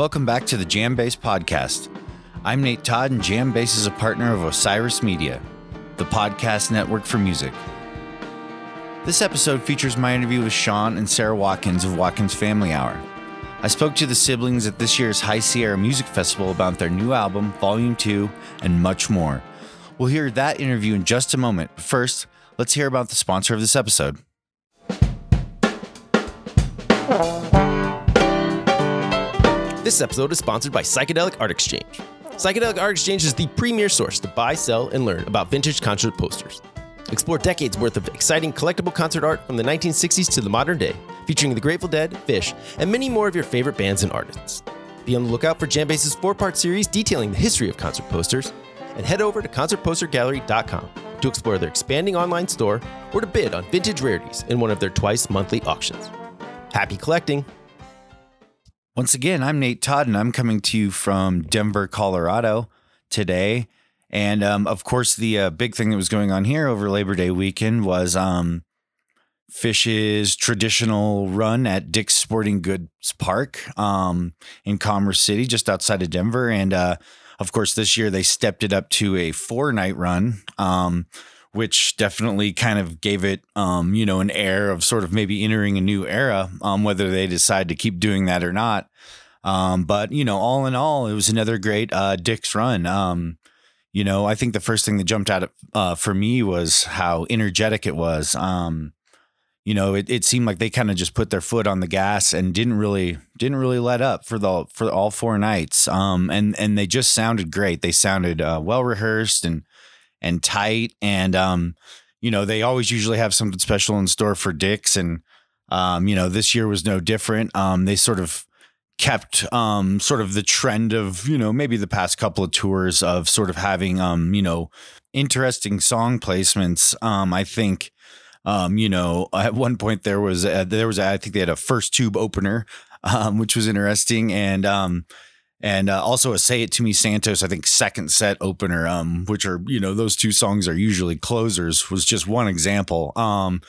welcome back to the JamBase Podcast. I'm Nate Todd, and JamBase is a partner of Osiris Media, the podcast network for music. This episode features my interview with Sean and Sara Watkins of Watkins Family Hour. I spoke to the siblings at this year's High Sierra Music Festival about their new album, Volume 2, and much more. We'll hear that interview in just a moment. But first, let's hear about the sponsor of this episode. This episode is sponsored by Psychedelic Art Exchange. Psychedelic Art Exchange is the premier source to buy, sell, and learn about vintage concert posters. Explore decades worth of exciting collectible concert art from the 1960s to the modern day, featuring the Grateful Dead, Phish, and many more of your favorite bands and artists. Be on the lookout for Jambase's four part series detailing the history of concert posters, and head over to concertpostergallery.com to explore their expanding online store or to bid on vintage rarities in one of their twice monthly auctions. Happy collecting! Once again, I'm Nate Todd, and I'm coming to you from Denver, Colorado today. And um, of course, the uh, big thing that was going on here over Labor Day weekend was um, Phish's traditional run at Dick's Sporting Goods Park um, in Commerce City, just outside of Denver. And uh, of course, this year they stepped it up to a four night run. Um, which definitely kind of gave it, um, you know, an air of sort of maybe entering a new era, um, whether they decide to keep doing that or not. Um, but you know, all in all, it was another great uh, Dick's run. Um, you know, I think the first thing that jumped out uh, for me was how energetic it was. Um, you know, it, it seemed like they kind of just put their foot on the gas and didn't really didn't really let up for the for all four nights. Um, and and they just sounded great. They sounded uh, well rehearsed and and tight. And, um, you know, they always usually have something special in store for Dick's. And, um, you know, this year was no different. Um, they sort of kept um, sort of the trend of, you know, maybe the past couple of tours of sort of having, um, you know, interesting song placements. Um, I think, um, you know, at one point there was, a, there was, a, I think they had a first tube opener, um, which was interesting. And, um, and uh, also a "Say It to Me, Santos." I think second set opener, um, which are you know those two songs are usually closers. Was just one example. Um,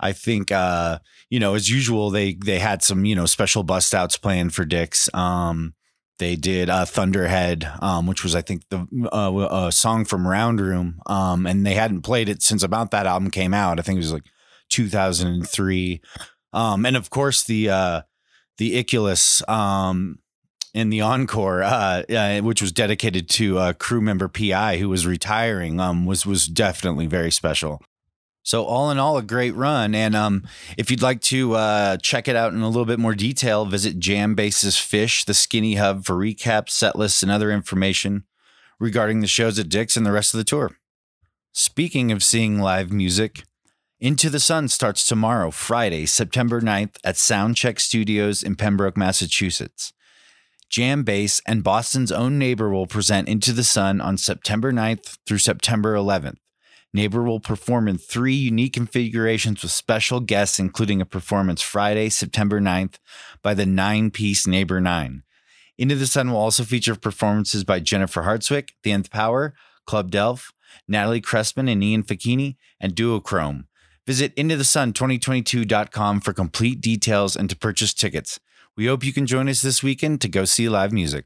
I think uh, you know as usual they they had some you know special bust outs playing for Dick's. Um, they did uh, Thunderhead, um, which was I think the uh, a song from Round Room, um, and they hadn't played it since about that album came out. I think it was like 2003, um, and of course the uh, the Icculus. Um, in the encore, uh, uh, which was dedicated to a crew member PI who was retiring, um, was was definitely very special. So all in all, a great run. And um, if you'd like to uh, check it out in a little bit more detail, visit JamBase's Phish, the Skinny Hub, for recaps, set lists, and other information regarding the shows at Dick's and the rest of the tour. Speaking of seeing live music, Into the Sun starts tomorrow, Friday, September 9th at Soundcheck Studios in Pembroke, Massachusetts. JamBase, and Boston's own Neighbor will present Into the Sun on September 9th through September 11th. Neighbor will perform in three unique configurations with special guests, including a performance Friday, September 9th by the nine piece Neighbor Nine. Into the Sun will also feature performances by Jennifer Hartswick, The Nth Power, Club d'Elf, Natalie Cressman and Ian Faquini, and Duochrome. Visit intothesun2022.com for complete details and to purchase tickets. We hope you can join us this weekend to go see live music.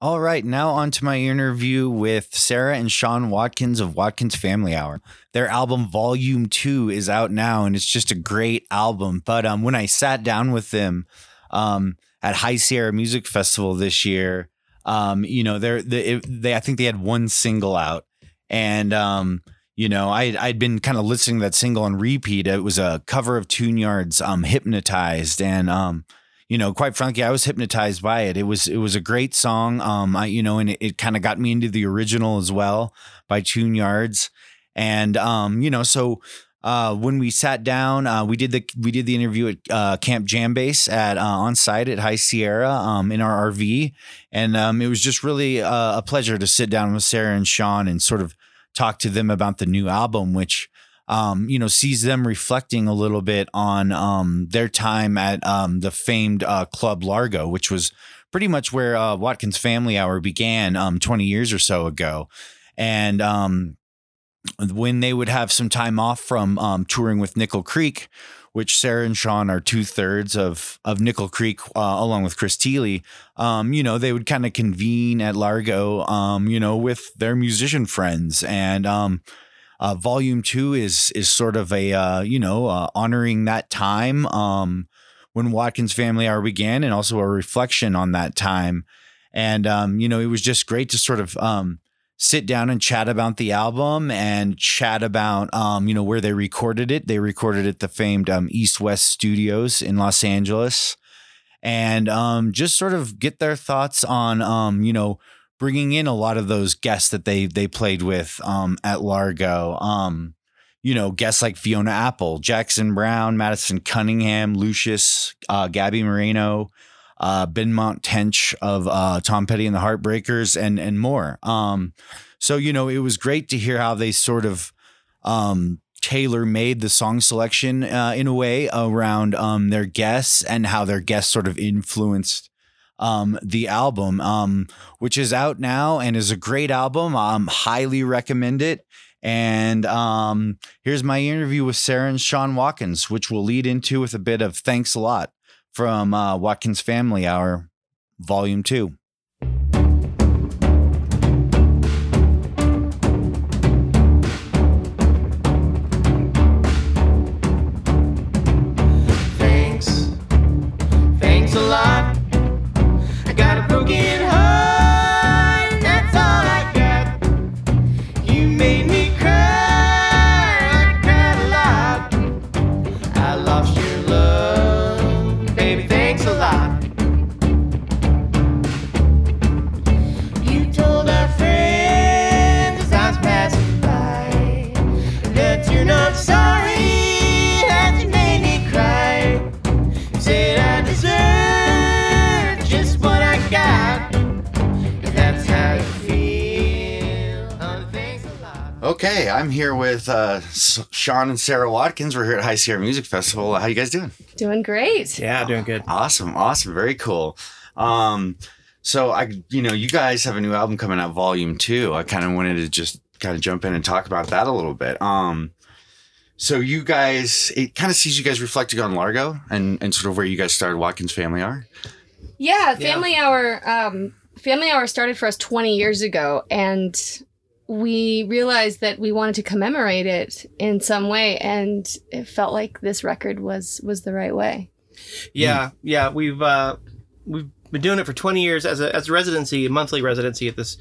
All right, now on to my interview with Sara and Sean Watkins of Watkins Family Hour. Their album Volume 2 is out now and it's just a great album. But um, when I sat down with them um, at High Sierra Music Festival this year, um, you know, they're, they, they, I think they had one single out. And, um, you know, I, I'd been kind of listening to that single on repeat. It was a cover of Tune Yards, um, Hypnotized. And, um, you know, quite frankly, I was hypnotized by it. It was it was a great song. Um, I you know, and it, it kind of got me into the original as well by Tune Yards, and um, you know, so uh, when we sat down, uh, we did the we did the interview at uh, Camp JamBase at uh, on site at High Sierra um, in our RV, and um, it was just really uh, a pleasure to sit down with Sara and Sean and sort of talk to them about the new album, which um, you know, sees them reflecting a little bit on um, their time at um, the famed uh, Club Largo, which was pretty much where uh, Watkins Family Hour began um, 20 years or so ago. And um, when they would have some time off from um, touring with Nickel Creek, which Sara and Sean are two thirds of of Nickel Creek, uh, along with Chris Thile. Um, you know, they would kind of convene at Largo, um, you know, with their musician friends, and um, uh, Volume Two is is sort of a uh, you know uh, honoring that time um, when Watkins Family Hour began, and also a reflection on that time. And um, you know, it was just great to sort of um, sit down and chat about the album and chat about um, you know where they recorded it. They recorded at the famed um, East West Studios in Los Angeles, and um, just sort of get their thoughts on you know bringing in a lot of those guests that they they played with um, at Largo. Um, you know, guests like Fiona Apple, Jackson Browne, Madison Cunningham, Lucius, uh, Gaby Moreno, uh, Benmont Tench of uh, Tom Petty and the Heartbreakers, and and more. Um, so you know, it was great to hear how they sort of um, tailor made the song selection uh, in a way around um, their guests and how their guests sort of influenced um, the album, um, which is out now and is a great album. Um, highly recommend it. And um, here's my interview with Sara and Sean Watkins, which we'll lead into with a bit of thanks a lot from uh, Watkins Family Hour, Volume 2. Baby, Okay, I'm here with uh, Sean and Sara Watkins. We're here at High Sierra Music Festival. How you guys doing? Doing great. Yeah, doing good. Awesome, awesome, very cool. Um, so I, you know, you guys have a new album coming out, Volume Two. I kind of wanted to just kind of jump in and talk about that a little bit. Um, so you guys, it kind of sees you guys reflecting on Largo and and sort of where you guys started Watkins Family are. Yeah, Family Hour. Um, Family Hour started for us 20 years ago, and we realized that we wanted to commemorate it in some way, and it felt like this record was was the right way. Yeah, yeah, we've uh, we've been doing it for 20 years as a as a residency, a monthly residency at this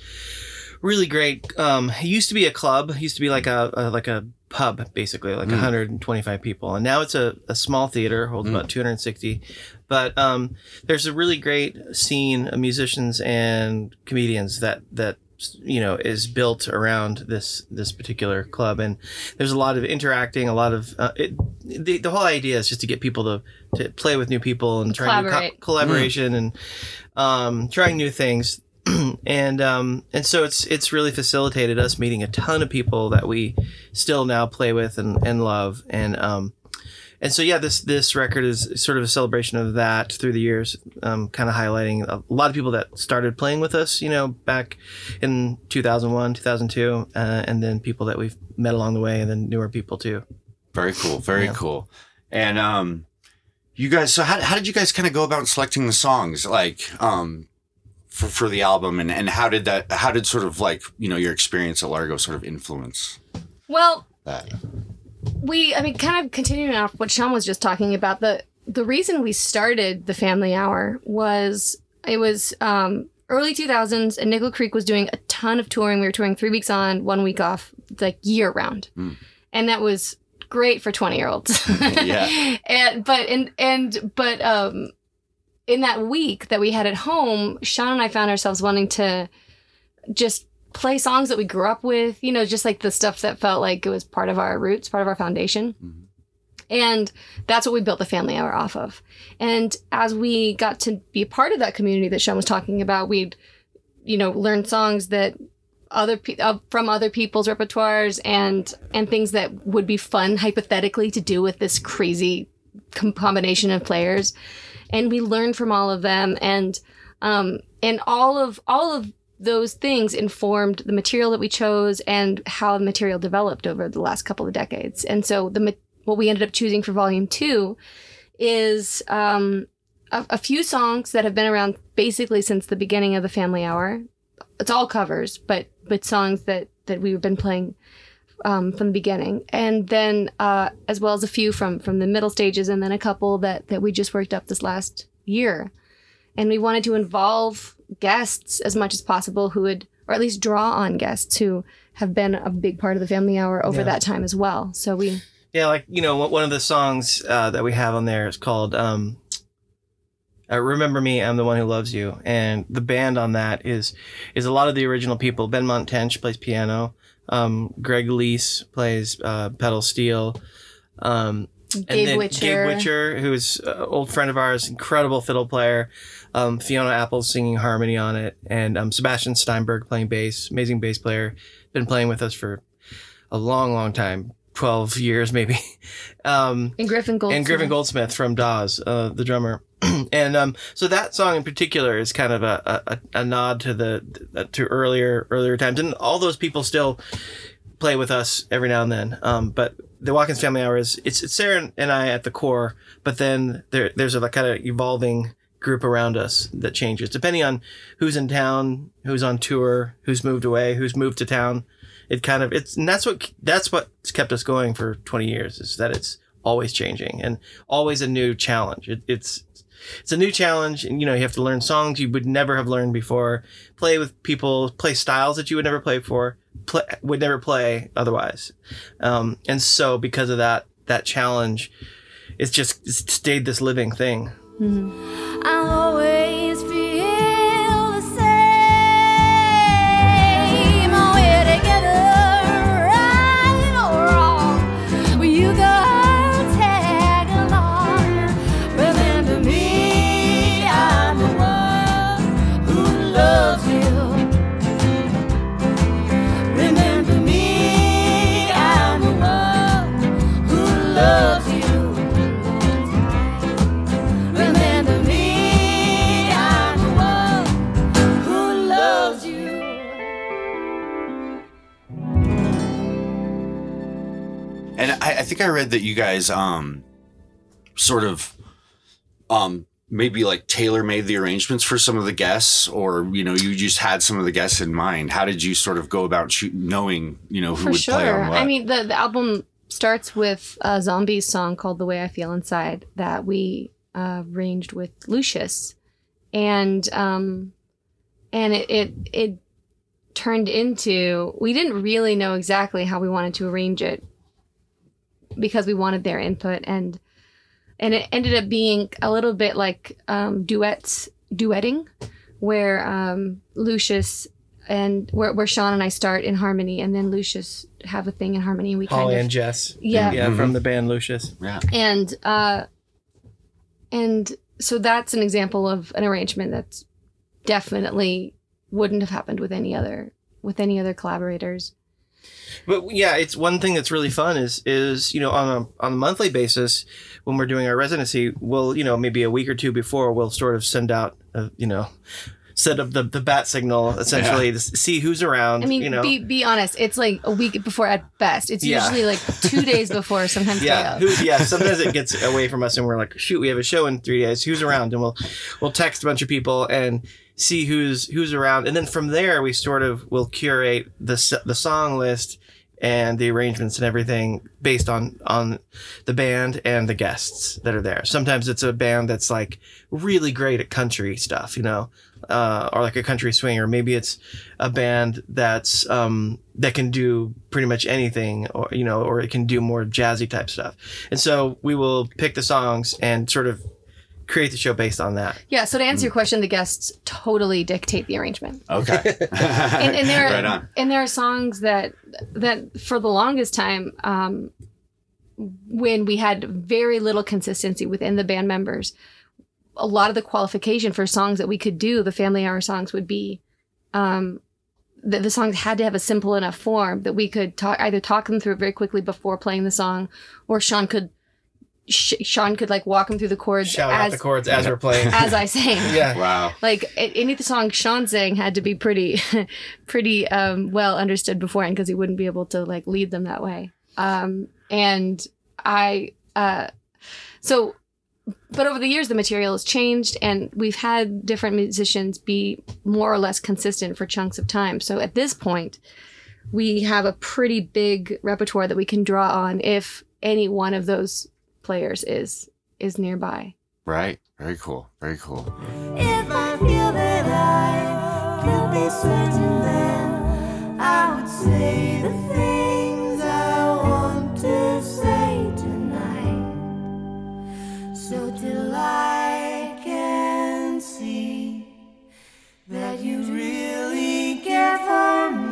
really great. Um, it used to be a club, it used to be like a, a like a pub, basically, like 125 people, and now it's a, a small theater, holds about 260. But um, there's a really great scene of musicians and comedians that that you know is built around this this particular club. And there's a lot of interacting a lot of uh, it, the, the whole idea is just to get people to to play with new people and try new co- Collaborate. collaboration and um, trying new things. And um, and so it's it's really facilitated us meeting a ton of people that we still now play with and, and love. And um, and so yeah this this record is sort of a celebration of that through the years um, kind of highlighting a lot of people that started playing with us you know back in 2001 2002 uh, and then people that we've met along the way and then newer people too Very cool, very Yeah. cool. And um, you guys, so how how did you guys kind of go about selecting the songs, like um, for for the album, and and how did that how did sort of like you know your experience at Largo sort of influence Well, that? We I mean kind of continuing off what Sean was just talking about the the reason we started the family hour was it was um early 2000s and Nickel Creek was doing a ton of touring we were touring 3 weeks on 1 week off like year round Mm. and that was great for 20 year olds Yeah. and but and and but um in that week that we had at home Sean and I found ourselves wanting to just play songs that we grew up with, you know, just like the stuff that felt like it was part of our roots, part of our foundation. Mhm. And that's what we built the family hour off of. And as we got to be a part of that community that Sean was talking about, we'd, you know, learn songs that other pe- uh, from other people's repertoires and and things that would be fun hypothetically to do with this crazy com- combination of players and we learned from all of them and um and all of all of those things informed the material that we chose and how the material developed over the last couple of decades and so the what we ended up choosing for volume two is um, a, a few songs that have been around basically since the beginning of the Family Hour. It's all covers, but but songs that that we've been playing um, from the beginning, and then uh, as well as a few from from the middle stages, and then a couple that that we just worked up this last year. And we wanted to involve guests as much as possible who would, or at least draw on guests who have been a big part of the Family Hour over Yeah. that time as well. So we Yeah, like you know, one of the songs uh, that we have on there is called um, uh, "Remember Me." I'm the one who loves you, and the band on that is is a lot of the original people. Benmont Tench plays piano. Um, Greg Leisz plays uh, pedal steel. Um, and Gabe then Witcher. Gabe Witcher, who's an old friend of ours, incredible fiddle player. Um, Fiona Apple singing harmony on it, and um, Sebastian Steinberg playing bass, amazing bass player. Been playing with us for a long, long time, twelve years maybe. Um, and Griffin Gold and Griffin Goldsmith from Dawes, uh, the drummer. and um, so that song in particular is kind of a, a, a nod to the to earlier earlier times, and all those people still play with us every now and then. Um, but the Watkins Family Hour is it's, it's Sara and I at the core, but then there there's a kind of evolving group around us that changes depending on who's in town, who's on tour, who's moved away, who's moved to town. It kind of it's and that's what that's what's kept us going for 20 years is that it's always changing and always a new challenge. It, it's it's a new challenge and you know you have to learn songs you would never have learned before play with people play styles that you would never play before play, would never play otherwise. Um, and so because of that that challenge it's just it's stayed this living thing. I'll think I read that you guys um sort of um maybe like tailor made the arrangements for some of the guests or you know you just had some of the guests in mind. How did you sort of go about shoot, knowing you know who For would play on sure. what? I mean, the, the album starts with a zombie song called "The Way I Feel Inside" that we uh, arranged with Lucius, and um, and it, it it turned into we didn't really know exactly how we wanted to arrange it because we wanted their input and and it ended up being a little bit like um, duets duetting where um, Lucius and where, where Sean and I start in harmony, and then Lucius have a thing in harmony, and we holly kind and jess. Yeah, yeah from the band lucius. Yeah. And uh, and so that's an example of an arrangement that's definitely wouldn't have happened with any other with any other collaborators. But yeah, it's one thing that's really fun is is you know on a on a monthly basis when we're doing our residency, we'll you know maybe a week or two before we'll sort of send out a, you know set up the the bat signal essentially to see who's around. I mean, you know, be be honest, it's like a week before at best. It's Yeah. usually like two days before, sometimes yeah, who, yeah. Sometimes it gets away from us, and we're like, shoot, we have a show in three days. Who's around? And we'll we'll text a bunch of people and see who's who's around, and then from there we sort of will curate the the song list and the arrangements and everything based on on the band and the guests that are there. Sometimes it's a band that's like really great at country stuff, you know, uh, or like a country swinger. Maybe it's a band that's um, that can do pretty much anything, or you know, or it can do more jazzy type stuff. And so we will pick the songs and sort of create the show based on that. Yeah. So to answer your question, the guests totally dictate the arrangement. okay and, and there right on and there are songs that that for the longest time um when we had very little consistency within the band members a lot of the qualification for songs that we could do the family hour songs would be um that the songs had to have a simple enough form that we could talk either talk them through very quickly before playing the song or sean could sh- sean could like walk them through the chords Shout out as the chords as we're playing. as i sang yeah. wow like any of the songs Sean sang had to be pretty, pretty um, well understood beforehand because he wouldn't be able to like lead them that way. Um, and I uh, so, but over the years, the material has changed, and we've had different musicians be more or less consistent for chunks of time. So at this point, we have a pretty big repertoire that we can draw on if any one of those players is is nearby. Right. Very cool. Very cool. If I feel that I can be certain, then I would say the things I want to say tonight. So till I can see that you really care for me,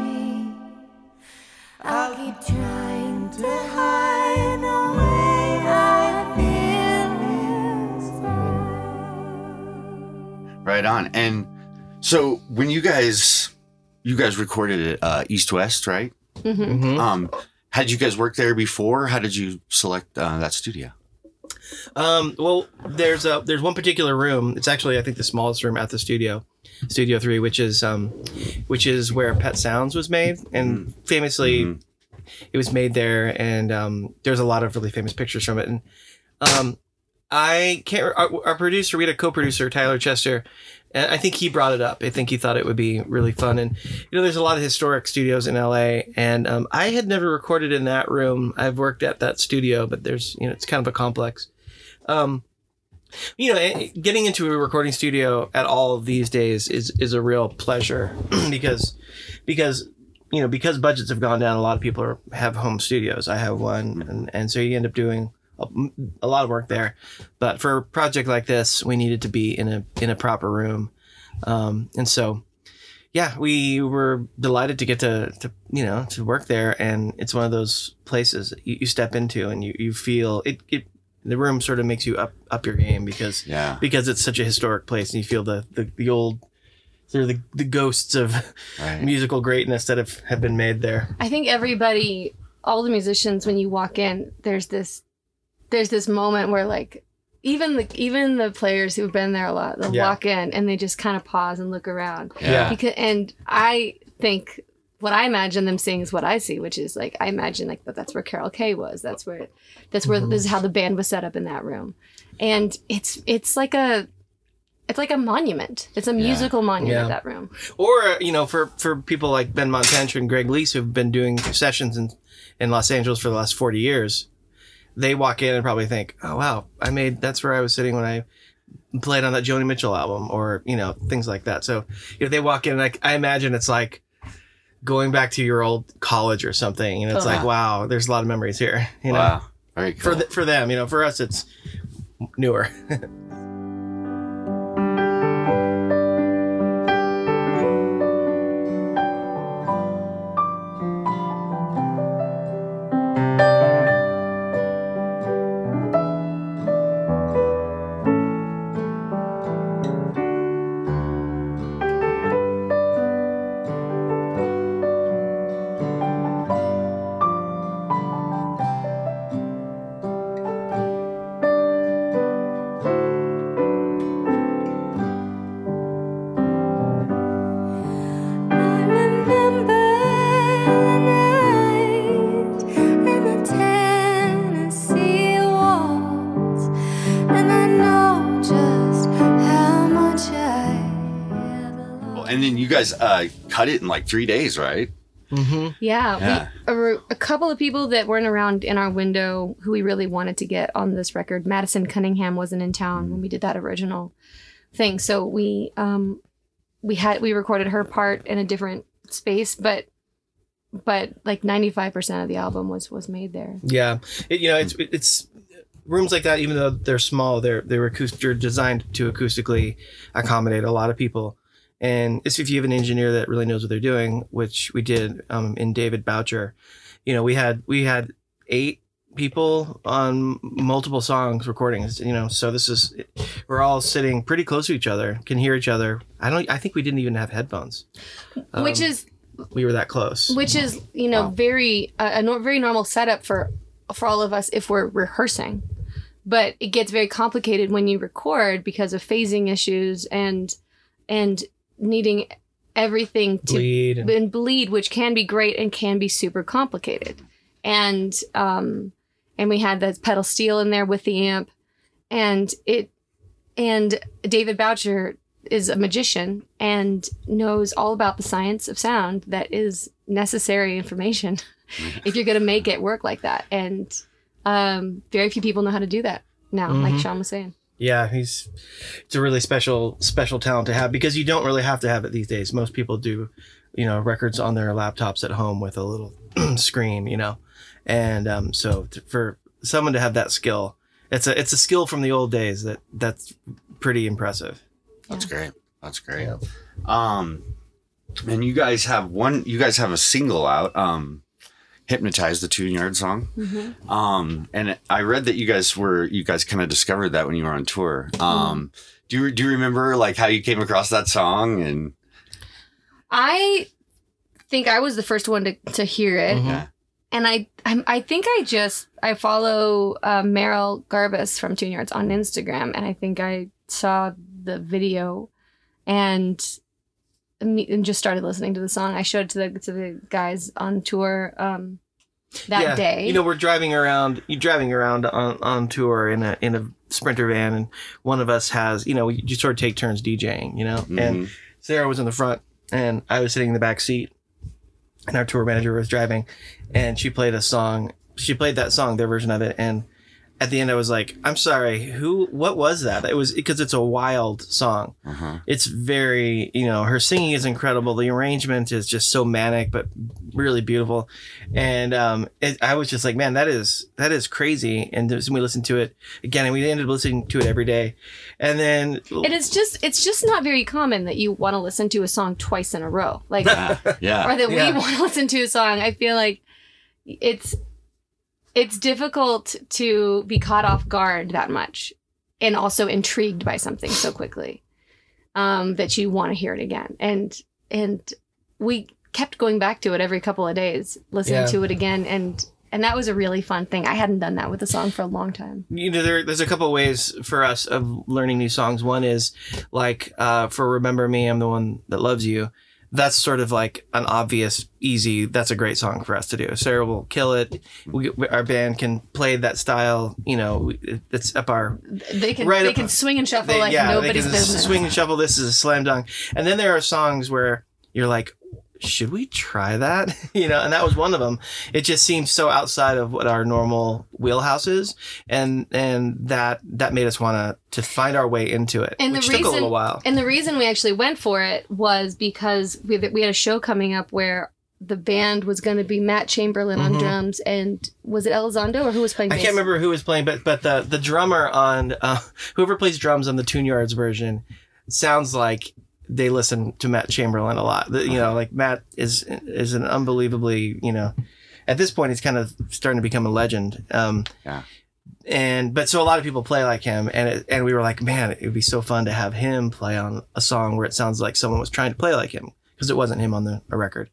Right on. And so when you guys you guys recorded at uh, East West, right? hmm Mhm. Um, had you guys worked there before? How did you select uh, that studio? Um, well, there's a there's one particular room. It's actually I think the smallest room at the studio, Studio Three, which is um, which is where Pet Sounds was made, and famously, Mhm. it was made there. And um, there's a lot of really famous pictures from it. And um, I can't. Our, our producer, we had a co-producer, Tyler Chester, and I think he brought it up. I think he thought it would be really fun. And you know, there's a lot of historic studios in LA, and um, I had never recorded in that room. I've worked at that studio, but there's you know, it's kind of a complex um you know getting into a recording studio at all these days is is a real pleasure because because you know because budgets have gone down a lot of people are, have home studios i have one and, and so you end up doing a, a lot of work there but for a project like this we needed to be in a in a proper room um and so yeah we were delighted to get to, to you know to work there and it's one of those places that you, you step into and you, you feel it, it the room sort of makes you up up your game because Yeah. because it's such a historic place and you feel the the, the old sort of the, the ghosts of Right. musical greatness that have, have been made there. I think everybody, all the musicians, when you walk in, there's this, there's this moment where like, even the even the players who've been there a lot, they'll Yeah. walk in and they just kind of pause and look around. Yeah. Because and I think what I imagine them seeing is what I see, which is like I imagine like that that's where Carol Kaye was. That's where that's where this is how the band was set up in that room. And it's it's like a it's like a monument. It's a musical monument, Yeah. that room. Or you know, for for people like Benmont Tench and Greg Leisz who've been doing sessions in in Los Angeles for the last forty years, they walk in and probably think, "Oh wow, I made that's where I was sitting when I." Played on that Joni Mitchell album, or you know things like that. So if they walk in, like I imagine it's like going back to your old college or something, and it's like, Uh-huh. wow, there's a lot of memories here. You know, Wow. Very cool. for th- for them, you know, for us, it's newer. you guys uh, cut it in like three days, right? mm-hmm. Yeah, Yeah. We, a, a couple of people that weren't around in our window who we really wanted to get on this record. Madison Cunningham wasn't in town when we did that original thing, so we um we had we recorded her part in a different space, but but like ninety five percent of the album was was made there. Yeah, it, you know, it's it's rooms like that. Even though they're small, they're they're acoustic, they're designed to acoustically accommodate a lot of people. And it's if you have an engineer that really knows what they're doing, which we did um, in David Boucher. You know, we had we had eight people on multiple songs recordings. You know, so this is we're all sitting pretty close to each other, can hear each other. I don't. I think we didn't even have headphones. which Um, is we were that close. which is you know Wow. very a, a nor- very normal setup for for all of us if we're rehearsing but it gets very complicated when you record because of phasing issues and and needing everything to Bleed and- and bleed which can be great and can be super complicated and um and we had the pedal steel in there with the amp, and it and David Boucher is a magician and knows all about the science of sound that is necessary information if you're going to make it work like that. And um, very few people know how to do that now, like Mhm. Sean was saying. Yeah, he's it's a really special special talent to have because you don't really have to have it these days. Most people do, you know, records on their laptops at home with a little screen, you know, and um, so t- for someone to have that skill, it's a it's a skill from the old days that that's pretty impressive. That's great. That's great. Um, and you guys have one. You guys have a single out. Um, hypnotize the tune yard song. Um, and I read that you guys were you guys kind of discovered that when you were on tour. Um, do you do you remember like how you came across that song and I think I was the first one to, to hear it. Mhm. Yeah. And I, I'm, I think I just I follow uh, Merrill Garbus from Tune Yards on Instagram, and I think I saw the video, and imme- and just started listening to the song. I showed it to the to the guys on tour um, that Yeah, day. You know, we're driving around. You're driving around on, on tour in a in a sprinter van, and one of us has, you know, we you sort of take turns DJing, you know, Mm-hmm. and Sara was in the front, and I was sitting in the back seat, and our tour manager was driving, and she played a song. She played that song, their version of it, and at the end, I was like, "I'm sorry, who? What was that?" It was because it's a wild song. uh-huh. It's very, you know, her singing is incredible. The arrangement is just so manic, but really beautiful. And um, it, I was just like, man, that is that is crazy. And then we listened to it again, and we ended up listening to it every day. And then it is just it's just not very common that you want to listen to a song twice in a row, like yeah, yeah. or that Yeah. we want to listen to a song. I feel like it's it's difficult to be caught off guard that much and also intrigued by something so quickly um, that you want to hear it again. And and we kept going back to it every couple of days, listening Yeah. to it again and and that was a really fun thing. I hadn't done that with a song for a long time. you know there, there's a couple of ways for us of learning new songs one is like uh, for remember me i'm the one that loves you that's sort of like an obvious easy that's a great song for us to do. Sara will kill it. We, we- our band can play that style you know it's up our They can Right they can swing and shuffle they- like yeah, they nobody's can business. swing and shuffle. This is a slam dunk. And then there are songs where you're like should we try that? You know and that was one of them. It just seems so outside of what our normal wheelhouse is and and that that made us want to to find our way into it And the which took a reason- little while. And the reason we actually went for it was because we we had a show coming up where the band was going to be Matt Chamberlain on Mhm. drums and was it Elizondo or who was playing I can't remember who was playing, but but the the drummer on uh, whoever plays drums on the Tune Yards version sounds like they listen to Matt Chamberlain a lot. The- you know, like Matt is is an unbelievably you know, at this point he's kind of starting to become a legend. Um, Yeah. And but so a lot of people play like him, and it, and we were like, man, it would be so fun to have him play on a song where it sounds like someone was trying to play like him because it wasn't him on the a record,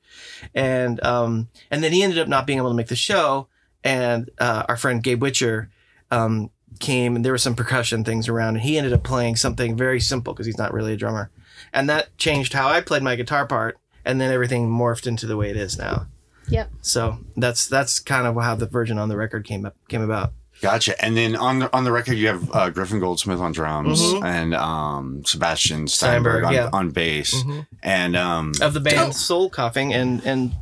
and um and then he ended up not being able to make the show, and uh, our friend Gabe Witcher um, came and there were some percussion things around and he ended up playing something very simple because he's not really a drummer and that changed how i played my guitar part and then everything morphed into the way it is now Yep. so that's that's kind of how the version on the record came up came about Gotcha. And then on the on the record, you have uh, Griffin Goldsmith on drums Mhm. and um, Sebastian Steinberg, Steinberg, on, yeah. on bass, and um, of the band Oh. soul coughing and, and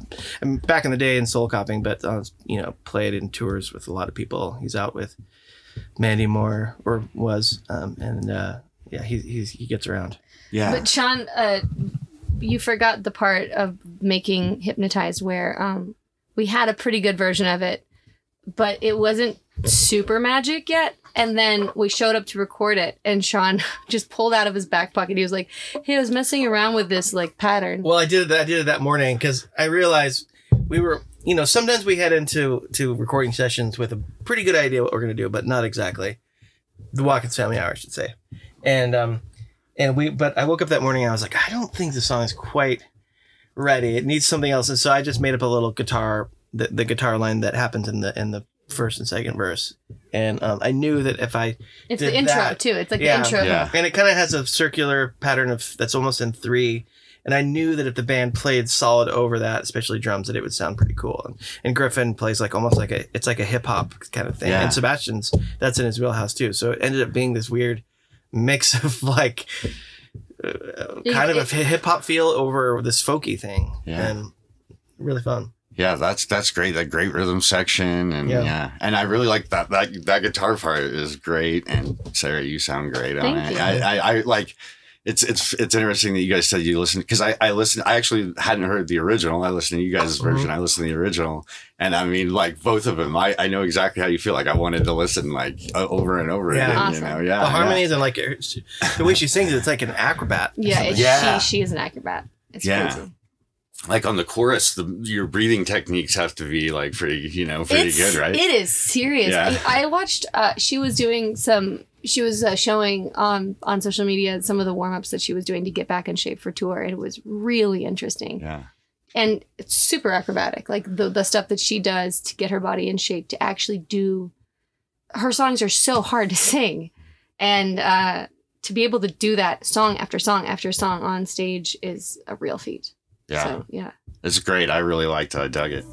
and back in the day in soul coughing but uh, you know played in tours with a lot of people he's out with mandy moore or was um, and uh, yeah he, he's, he gets around yeah, But Sean, uh, you forgot the part of making hypnotized where um, we had a pretty good version of it, but it wasn't super magic yet. And then we showed up to record it, and Sean just pulled out of his back pocket. He was like, "Hey, I was messing around with this like pattern." Well, I did it. I did it that morning because I realized we were, you know, sometimes we head into to recording sessions with a pretty good idea what we're going to do, but not exactly. The Watkins Family Hour, I should say, and um, and we. But I woke up that morning and I was like, I don't think the song is quite ready. It needs something else, and so I just made up a little guitar, the, the guitar line that happens in the in the first and second verse, and um, I knew that if I it's did the intro that. too. It's like Yeah. the intro. Yeah. and it kind of has a circular pattern of that's almost in three and I knew that if the band played solid over that, especially drums, that it would sound pretty cool. And, and Griffin plays like almost like a it's like a hip hop kind of thing, Yeah. and Sebastian's that's in his wheelhouse too. So it ended up being this weird mix of like uh, kind of a hip hop feel over this folky thing, Yeah. and really fun. Yeah, that's that's great. That great rhythm section, and Yeah. yeah, and I really like that that that guitar part is great. And Sara, you sound great on it. you. I, I I like. It's it's it's interesting that you guys said you listened because I I listened. I actually hadn't heard the original. I listened to you guys' mm-hmm. version. I listened to the original, and I mean, like both of them. I I know exactly how you feel. Like I wanted to listen like over and over Yeah. again. Awesome. You know, yeah. the yeah. harmonies and like the way she sings, it's like an acrobat. Yeah, it's, Yeah. she she is an acrobat. It's Yeah. crazy. Like on the chorus, the your breathing techniques have to be like pretty, you know, pretty It's- good, right? It is serious. Yeah. I, I watched. Uh, she was doing some. She was uh, showing on on social media some of the warm ups that she was doing to get back in shape for tour, and it was really interesting. yeah. And it's super acrobatic, like the the stuff that she does to get her body in shape to actually do. Her songs are so hard to sing, and uh, to be able to do that song after song after song on stage is a real feat. Yeah. So yeah. It's great. I really liked it. I dug it.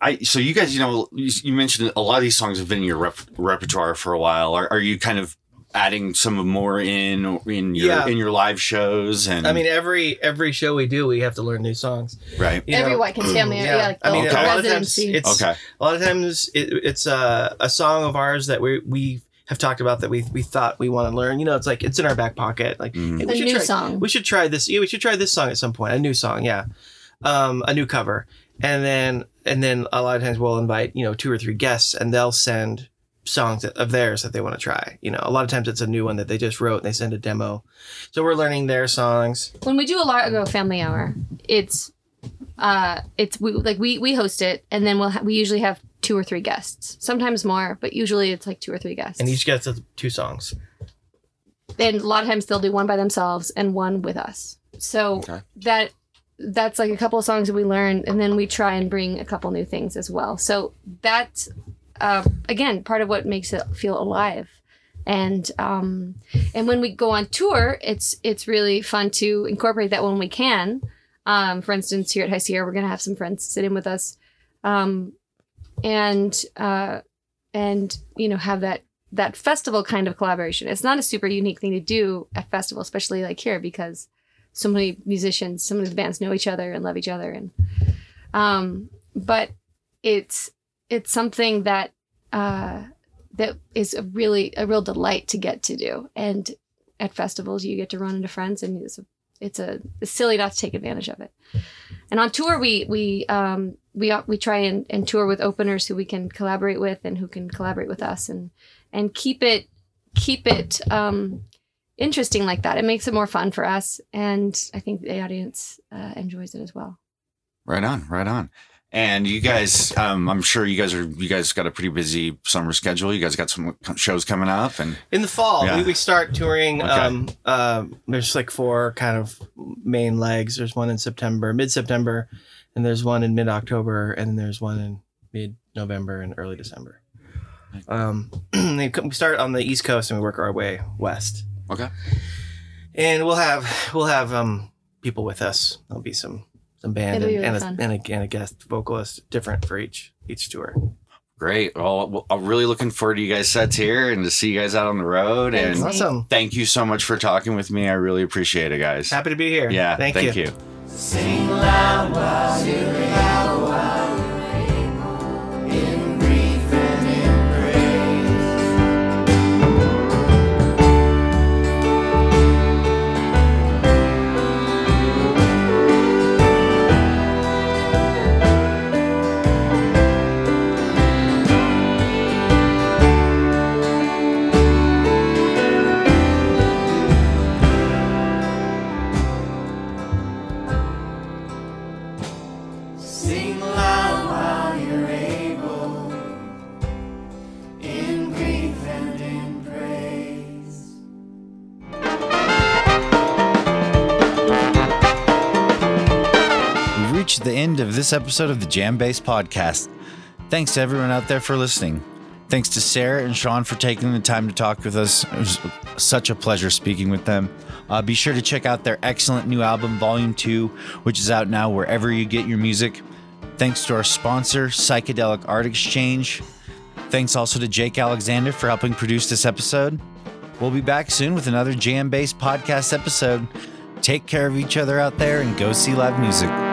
I, so you guys, you know, you, you mentioned a lot of these songs have been in your rep, repertoire for a while. Are, are you kind of adding some more in in your Yeah. in your live shows? And I mean, every every show we do, we have to learn new songs. right? You Every know? Watkins family, yeah, like I mean, Okay. a lot of times it's Okay. a lot of times it, it's a, a song of ours that we we have talked about that we we thought we want to learn. You know, it's like it's in our back pocket. Like Mhm. hey, a should new try, song. We should try this. Yeah, we should try this song at some point. A new song, yeah, um, a new cover, and then and then a lot of times we'll invite you know two or three guests, and they'll send songs of theirs that they want to try. You know, a lot of times it's a new one that they just wrote and they send a demo. So we're learning their songs. when we do a Largo Family Hour, it's uh, it's we like we we host it, and then we'll ha- we usually have two or three guests, sometimes more, but usually it's like two or three guests. And each guest has two songs. and a lot of times they'll do one by themselves and one with us. So Okay. that that's like a couple of songs that we learn, and then we try and bring a couple new things as well. So that's uh, again part of what makes it feel alive. And um, and when we go on tour, it's it's really fun to incorporate that when we can. Um, for instance, here at High Sierra, we're gonna have some friends sit in with us, um, and uh, and you know have that that festival kind of collaboration. It's not a super unique thing to do at festival, especially like here, because so many musicians, so many bands know each other and love each other, and um, but it's it's something that uh, that is a really a real delight to get to do, and at festivals you get to run into friends, and it's a, it's a it's silly not to take advantage of it. And on tour, we we um, we we try and, and tour with openers who we can collaborate with and who can collaborate with us, and and keep it keep it um, interesting like that. It makes it more fun for us, and I think the audience uh, enjoys it as well. Right on, right on. And you guys, um, I'm sure you guys are. You guys got a pretty busy summer schedule. You guys got some shows coming up, and In the fall, Yeah. we, we start touring. Okay. Um, um, there's like four kind of main legs. There's one in September, mid September, and there's one in mid October, and then there's one in mid November and early December. Um, we start on the East Coast and we work our way west. Okay, And we'll have we'll have um, people with us. There'll be some some band It'll and, be really and, a, and, a, and a guest vocalist, different for each each tour. Great. Well, I'm really looking forward to you guys' sets here and to see you guys out on the road. Thanks, and Awesome. thank you so much for talking with me. I really appreciate it, guys. Happy to be here. Yeah. Thank, you. thank you. you. This episode of the JamBase Podcast. Thanks to everyone out there for listening. Thanks to Sara and Sean for taking the time to talk with us. It was such a pleasure speaking with them. Uh, be sure to check out their excellent new album, Volume 2, which is out now wherever you get your music. Thanks to our sponsor, Psychedelic Art Exchange. Thanks also to Jake Alexander for helping produce this episode. We'll be back soon with another JamBase Podcast episode. Take care of each other out there and go see live music.